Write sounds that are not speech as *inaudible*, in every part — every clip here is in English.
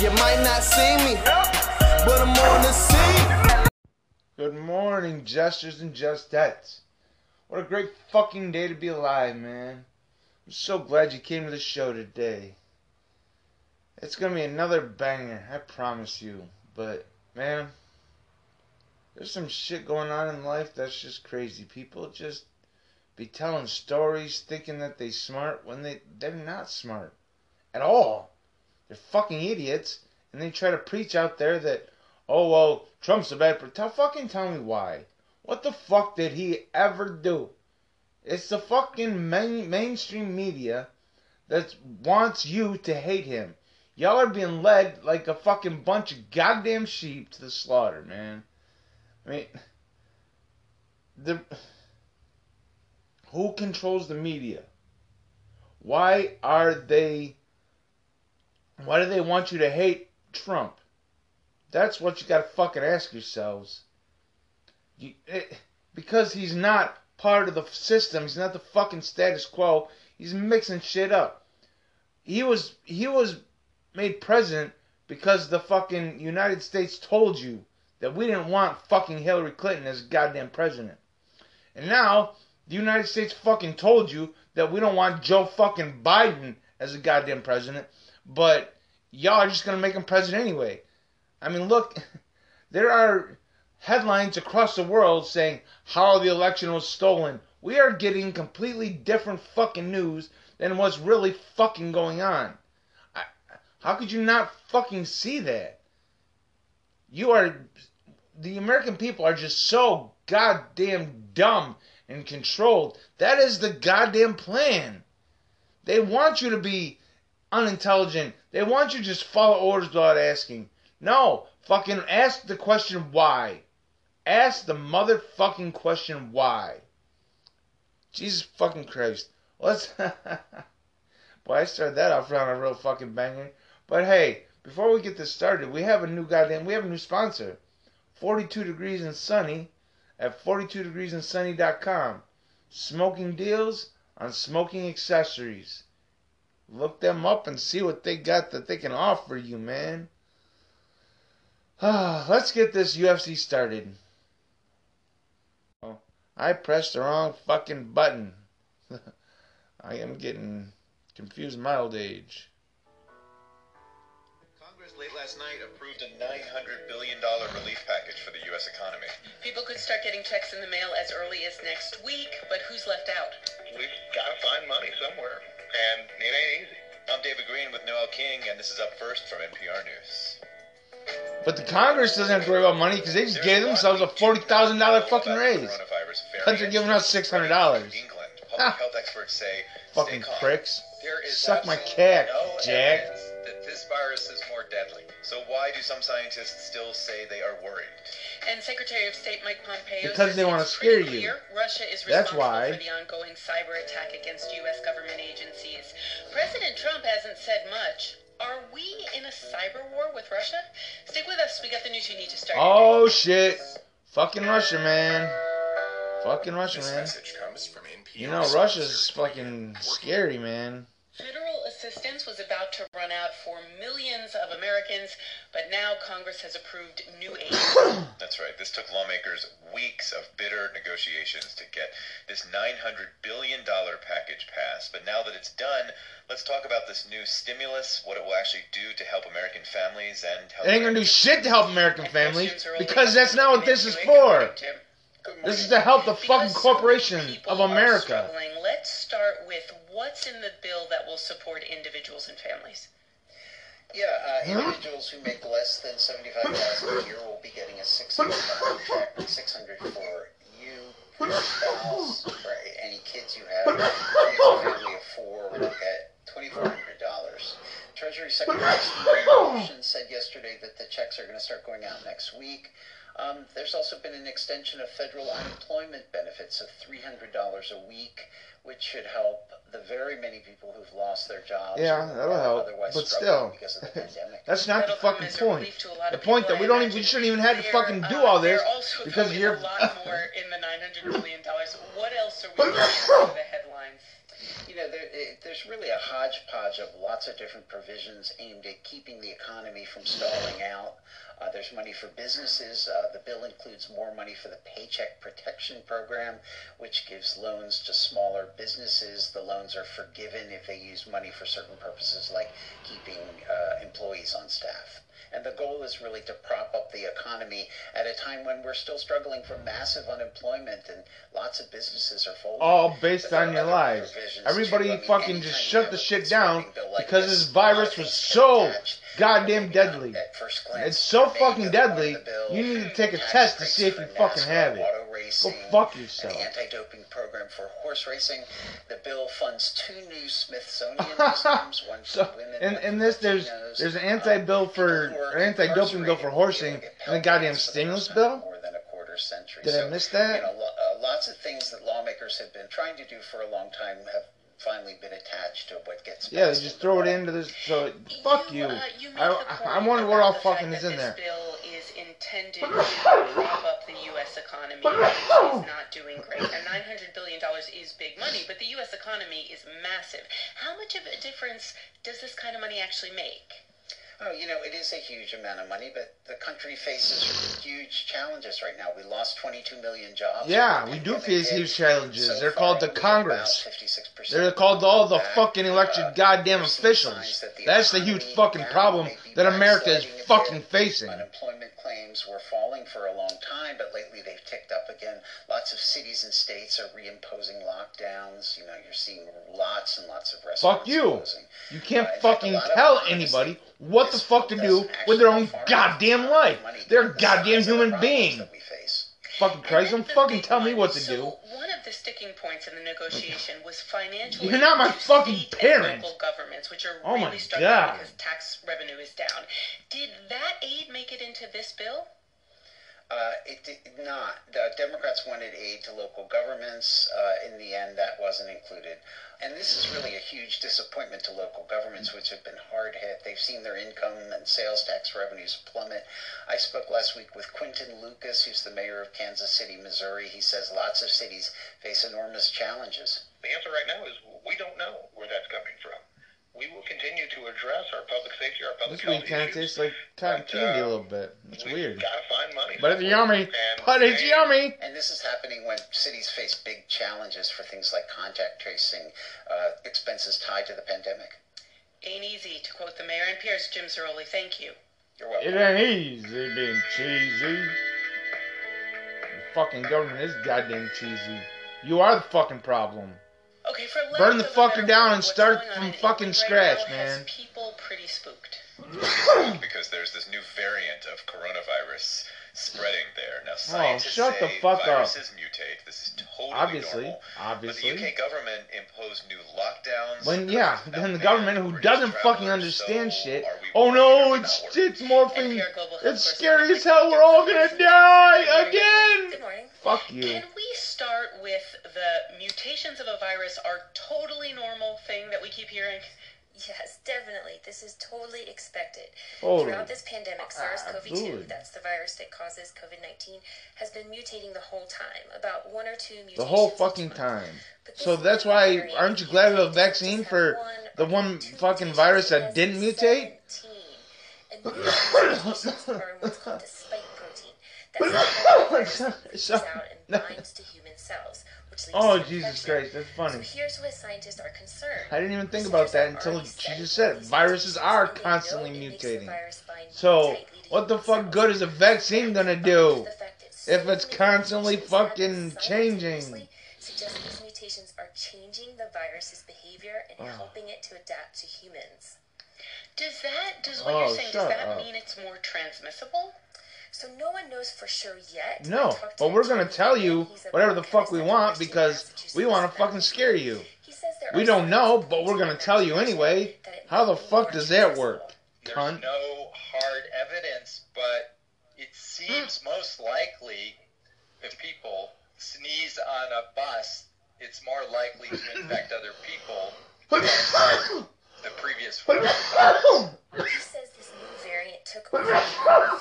You might not see me, but I'm on the scene. Good morning, jesters and justettes. What a great fucking day to be alive, man. I'm so glad you came to the show today. It's gonna be another banger, I promise you. But, man, there's some shit going on in life that's just crazy. People just be telling stories thinking that they smart when they they're not smart at all. They're fucking idiots and they try to preach out there that oh well Trump's a bad per- tell fucking tell me why. What the fuck did he ever do? It's the fucking main, mainstream media that wants you to hate him. Y'all are being led like a fucking bunch of goddamn sheep to the slaughter, man. I mean, the who controls the media? Why are they? Why do they want you to hate Trump? That's what you got to fucking ask yourselves. You, it, because he's not part of the system. He's not the fucking status quo. He's mixing shit up. He was he was made president because the fucking United States told you that we didn't want fucking Hillary Clinton as goddamn president. And now the United States fucking told you that we don't want Joe fucking Biden as a goddamn president, but y'all are just gonna make him president anyway. I mean, look, *laughs* there are headlines across the world saying how the election was stolen. We are getting completely different fucking news than what's really fucking going on. I, how could you not fucking see that? You are. The American people are just so goddamn dumb and controlled. That is the goddamn plan. They want you to be unintelligent. They want you to just follow orders without asking. No, fucking ask the question why. Ask the motherfucking question why. Jesus fucking Christ. Let's. *laughs* Boy, I started that off on a real fucking banger. But hey, before we get this started, we have a new goddamn. We have a new sponsor. 42 Degrees and Sunny at 42degreesandsunny.com. Smoking deals on smoking accessories. Look them up and see what they got that they can offer you, man. *sighs* Let's get this UFC started. Oh, I pressed the wrong fucking button. *laughs* I am getting confused my old age. Congress late last night approved a $900 billion relief package for the U.S. economy. People could start getting checks in the mail as early as next week, but who's left out? We've got to find money somewhere, and it ain't easy. I'm David Greene with Noel King, and this is Up First from NPR News. But the Congress doesn't have to worry about money because they just gave themselves a forty thousand dollar fucking raise. Country giving us six hundred dollars. England. Public health experts say Fucking pricks. Suck my cack, no Jack. evidence this virus is more deadly. So why do some scientists still say they are worried? And Secretary of State Mike Pompeo Because they wanna it's pretty scare you. clear Russia is That's responsible why. for the ongoing cyber attack against U.S. government agencies. President Trump hasn't said much. Are we in a cyber war with Russia? Stick with us. We got the news you need to start. your Oh day. shit. Fucking Russia, man. Fucking Russia, This man. message comes from NPR. You know, Russia's fucking scary, man. Federal assistance was about to run out for millions of Americans, but now Congress has approved new aid. *coughs* That's right. This took lawmakers weeks of bitter negotiations to get this $900 billion package passed. But now that it's done, let's talk about this new stimulus, what it will actually do to help American families and help. It ain't gonna do shit to help American families Questions are only because that's not what this is coming into it. Good for. morning, Tim. Good This is to help the fucking Because so many corporation of America. Let's start with what's in the bill that will support individuals and families. Yeah, uh, individuals who make less than seventy-five thousand a year will be getting a six hundred check, six hundred for you, your spouse, for any kids you have. If you have a family of four, will get twenty-four hundred dollars. Treasury Secretary Steve said yesterday that the checks are going to start going out next week. Um, there's also been an extension of federal unemployment benefits of $300 a week, which should help the very many people who've lost their jobs. Yeah, that'll help, Otherwise but still. because of the pandemic. *laughs* That's not the That'll come fucking point. relief to a lot The point that we don't even we shouldn't even have to fucking do uh, all this because you're a lot more in the nine hundred billion dollars. What else are we *laughs* the headlines? You know, there, eh, there's really a hodgepodge of lots of different provisions aimed at keeping the economy from stalling out. Uh, there's money for businesses. Uh, the bill includes more money for the Paycheck Protection Program, which gives loans to smaller businesses. The loans are forgiven if they use money for certain purposes, like keeping uh, employees on staff. And the goal is really to prop up the economy at a time when we're still struggling from massive unemployment and lots of businesses are folding. All based on your lies. Everybody too. I mean, fucking just shut the shit down like because this, this a lot of virus was so goddamn deadly. at first glance, It's so fucking deadly, point of the bill, you need to take a test to see if you fucking have it. Auto Go racing, fuck an anti-doping program for horse racing. The bill funds two new Smithsonian museums, *laughs* one for So, women, and, and this there's there's an Uh, anti-bill for people who are an anti-doping bill for horsing and a goddamn Pell Grants for the stimulus in bill. More than a quarter century. Did I miss that? You know, lo- uh, lots of things that lawmakers have been trying to do for a long time have finally been attached to what gets. Yeah, they just throw it into this. So fuck you. Uh, you I, I, I wonder what all fucking is in there. Bill is intended *laughs* to prop up the U.S. economy, is not doing great. And nine hundred billion dollars is big money, but the U.S. economy is massive. How much of a difference does this kind of money actually make? Oh, you know, it is a huge amount of money, but the country faces huge challenges right now. We lost 22 million jobs. Yeah, we do face huge challenges. So They're called the Congress. 56% They're called all the back. fucking elected Uh, goddamn officials. that the That's the huge fucking problem that America is fucking facing. Unemployment claims were falling for a long time, but lately they've ticked up. Lots of cities and states are reimposing lockdowns. You know, you're seeing lots and lots of restaurants Fuck you. closing. You can't Uh, in fact, fucking of tell anybody what the fuck to do with their own goddamn life. They're goddamn size of the human beings. Fucking Christ, don't fucking tell me what to so do. One of the sticking points in the negotiation was financial. You're not my fucking and. Local governments, which are Oh really struggling God. because tax revenue is down. Did that aid make it into this bill? Uh, it did not. The Democrats wanted aid to local governments. Uh, in the end, that wasn't included. And this is really a huge disappointment to local governments, which have been hard hit. They've seen their income and sales tax revenues plummet. I spoke last week with Quinton Lucas, who's the mayor of Kansas City, Missouri. He says lots of cities face enormous challenges. The answer right now is we don't know where that's coming. We will continue to address our public safety, our public This week health kind of issues. tastes like cotton But, candy a uh, little bit. It's We've weird. Got to find money. But it's yummy. And But it's they- yummy. And this is happening when cities face big challenges for things like contact tracing, uh, expenses tied to the pandemic. Ain't easy, to quote the mayor and Pierce, Jim Zarroli. Thank you. You're welcome. It ain't easy being cheesy. The fucking government is goddamn cheesy. You are the fucking problem. Okay, for lack Burn the of fucker down and start from fucking England scratch, right now has man. people pretty spooked. *coughs* because there's this new variant of coronavirus spreading there. Now, Oh, scientists shut the say fuck up. viruses mutate. This is totally Obviously, normal. obviously. But the UK government imposed new lockdowns. When yeah, Now then the government who doesn't fucking understand so shit. Oh no, it's it's morphing. NPR Global Health It's scary as hell. We're all gonna die Good again. morning. Fuck you. Can we start with the mutations of a virus are totally normal thing that we keep hearing? Yes, definitely. This is totally expected. Totally. Throughout this pandemic, SARS CoV Absolutely. 2, that's the virus that causes COVID 19, has been mutating the whole time. About one or two mutations. The whole fucking time. So that's why aren't you glad we have a vaccine for one the one fucking virus that didn't mutate? And new mutations are what's called a spike that *laughs* oh reaches So- out and binds to human cells, which leads Oh to Jesus infection. Christ, that's funny. So here's why scientists are concerned. I didn't even think about that until she just said it. Viruses are constantly mutating. So what the fuck good is a vaccine gonna do? if it's constantly fucking changing? These mutations are changing the virus's behavior and Oh. helping it to adapt to humans. Does that, does what Oh, you're saying, does that up. mean it's more transmissible? So no one knows for sure yet. No, but we're gonna tell you whatever the fuck we want because we want to fucking scare you. He says there We don't know, but we're gonna tell you anyway. How the fuck does that work? transmissible. There's Cunt. no hard evidence, but it seems hmm. most likely if people sneeze on a bus, it's more likely to infect other people *laughs* than the previous *laughs* one. *laughs* took over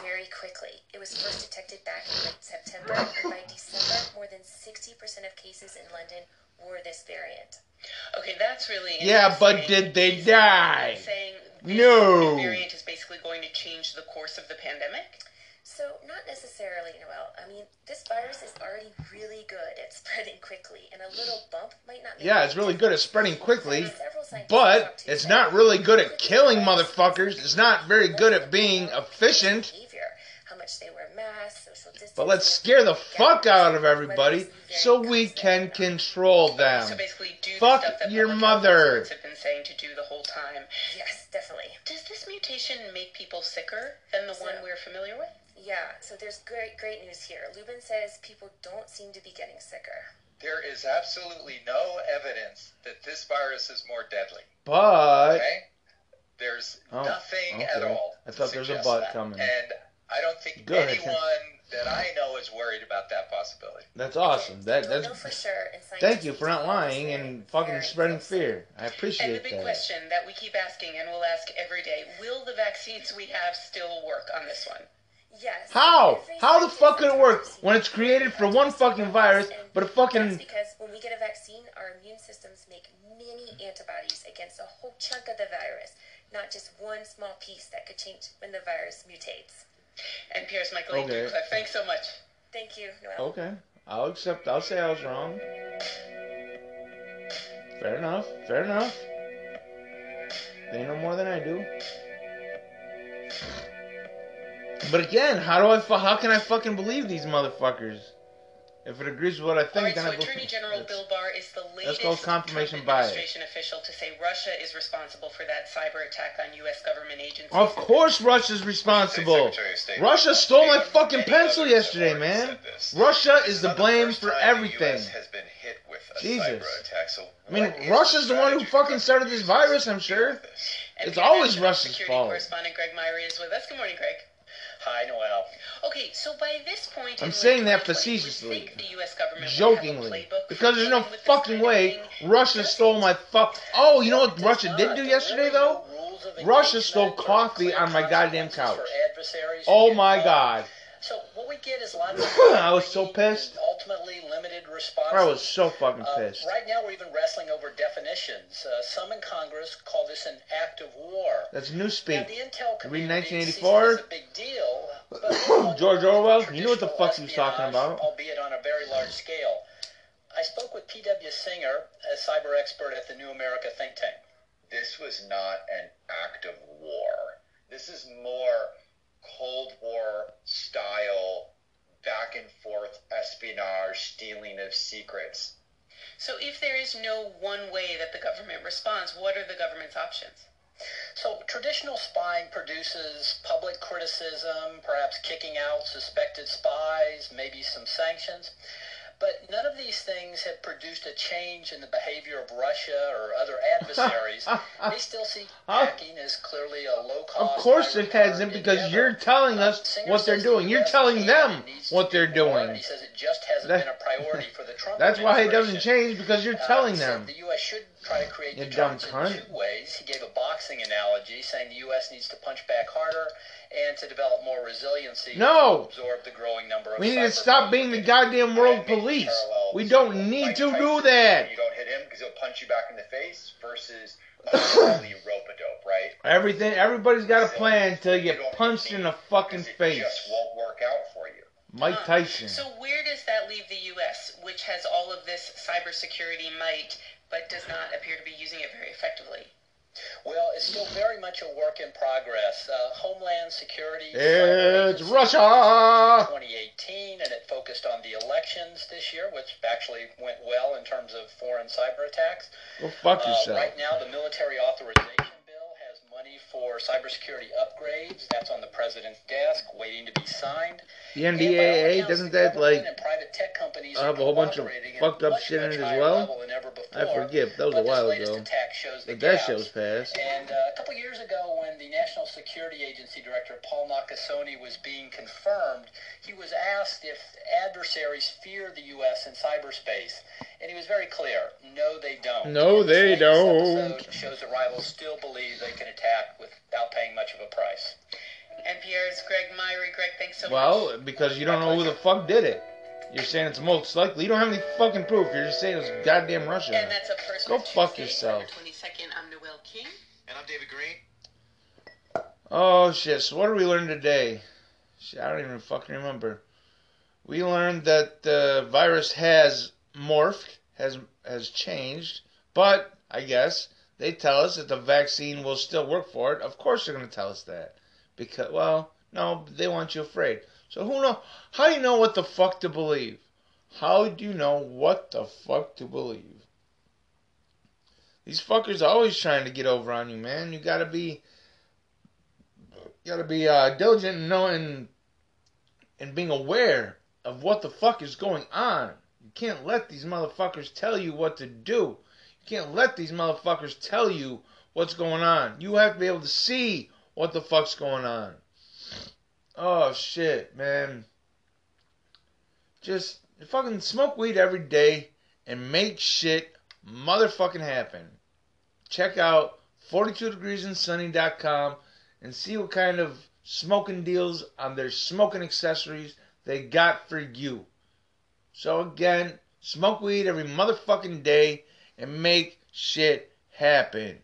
very quickly. It was first detected back in late September, and by December, more than 60% of cases in London were this variant. Okay, that's really Yeah, but did they die? Saying this No. new variant is basically going to change the course of the pandemic. So, not necessarily, Noel. I mean, this virus is already really good at spreading quickly, and a little bump might not make Yeah, it's really good at spreading quickly, Several scientists but it's not really good at killing motherfuckers. It's not very good at being efficient. Behavior, how much they wear masks, social distance. But let's scare the fuck out of everybody so we can control So them. basically, do Fuck your mother. have been saying to do the whole time. Yes, definitely. Does this mutation make people sicker than the one we're familiar with? Yeah, so there's great, great news here. Lubin says people don't seem to be getting sicker. There is absolutely no evidence that this virus is more deadly. But Okay? There's Oh, nothing at all. I to thought there was a suggest but that. coming. And I don't think Good. anyone that I know is worried about that possibility. that's awesome. That Don't know that's for sure, thank you for not lying and fucking very spreading fear. I appreciate that. And the big that. question that we keep asking and we'll ask every day will the vaccines we have still work on this one? Yes. How? Every How the fuck could it work has when it's created for one fucking virus, but a That's fucking because when we get a vaccine, our immune systems make many antibodies against a whole chunk of the virus, not just one small piece that could change when the virus mutates. And Pierce Michaeleen Okay. Doucleff, thanks so much. Thank you, Noel. okay. I'll accept. I'll say I was wrong. Fair enough. Fair enough. They know more than I do. But again, how do I? How can I fucking believe these motherfuckers? If it agrees with what I think, right, then so I believe. Attorney General That's- Bill Barr is the latest called confirmation Trump bias. administration official to say Russia is responsible for that cyber attack on U.S. government agencies. Of course, Russia's responsible. Secretary of State Russia stole my fucking pencil yesterday, man. Russia is the blame for everything. The US has been hit with a Jesus. So I mean, what is Russia's the one who fucking started this virus, I'm sure. with this? And It's always National Russia's Security fault. Correspondent Greg Myre is with us. Good morning, Greg. Hi, Noel. Okay, so by this point, I'm saying that facetiously. think the U.S. government would have a Jokingly. Because there's no dealing with this fucking way. Russia stole my fuck. Oh, you know what Russia did do yesterday, though? Russia stole coffee on my goddamn couch. Oh my god. So what we get is lots *coughs* of I was so pissed. Ultimately limited responses. I was so fucking Uh, pissed. right now, we're even wrestling over definitions. Uh, some in Congress call this an act of war. That's Now, newspeak. the Intel Read community sees 1984? as a big deal. but *coughs* George Orwell, you knew what the fuck he was talking about. Albeit on a very large scale. I spoke with P.W. Singer, a cyber expert at the New America think tank. this was not an act of war. This is more Cold War style, back and forth espionage, stealing of secrets. So if there is no one way that the government responds, what are the government's options? So traditional spying produces public criticism, perhaps kicking out suspected spies, maybe some sanctions. But none of these things have produced a change in the behavior of Russia or other adversaries. *laughs* they still see hacking as clearly a low cost. Of course it hasn't, because you're telling us what they're doing. You're telling them what they're doing. He says it just hasn't That- been a priority for the Trump *laughs* That's why it doesn't change, because you're Uh, telling them. The U.S. should try to create You deterrence dumb in two ways. He gave a boxing analogy, saying the U.S. needs to punch back harder and to develop more resiliency No. to absorb the growing number of We need to stop being the goddamn world police. We don't need to do that. You don't hit him because he'll punch you back in the face versus a *coughs* rope a dope, right? Everything, everybody's got a plan until you get punched in the fucking 'Cause it face. just won't work out for you. Mike Huh. Tyson. So where does that leave the U.S., which has all of this cybersecurity might, but does not appear to be using it very effectively? Well, it's still very much a work in progress. Uh, Homeland Security. It's Russia! 2018, and it focused on the elections this year, which actually went well in terms of foreign cyber attacks. Go fuck Uh, yourself. right now, the military authorization bill has money for cybersecurity upgrades. That's on the president's desk, waiting to be signed. The NDAA, doesn't that like and private tech companies are have a whole bunch of fucked up shit in it as well? level than ever I forgive. That was But a while ago. the But that show's passed. And uh, a couple years ago, when the National Security Agency Director Paul Nakasone was being confirmed, he was asked if adversaries fear the U.S. in cyberspace, and he was very clear: no, they don't. No, they don't. episode Shows that rivals still believe they can attack without paying much of a price. NPR's Greg Myre. Greg, thanks so much. Well, because you don't know who the fuck did it. You're saying it's most likely. You don't have any fucking proof. You're just saying it's goddamn Russia. And that's a person. Go fuck yourself. Twenty second. I'm Noel King. And I'm David Greene. Oh shit! So what did we learn today? Shit, I don't even fucking remember. We learned that the virus has morphed, has has changed, but I guess they tell us that the vaccine will still work for it. Of course they're gonna tell us that because well, no, they want you afraid. So who know? How do you know what the fuck to believe? How do you know what the fuck to believe? These fuckers are always trying to get over on you, man. You gotta be you gotta be uh, diligent in knowing and being aware of what the fuck is going on. You can't let these motherfuckers tell you what to do. Can't let these motherfuckers tell you what's going on. You have to be able to see what the fuck's going on. Oh shit, man. Just fucking smoke weed every day and make shit motherfucking happen. Check out 42degreesandsunny.com and see what kind of smoking deals on their smoking accessories they got for you. So again, smoke weed every motherfucking day and make shit happen.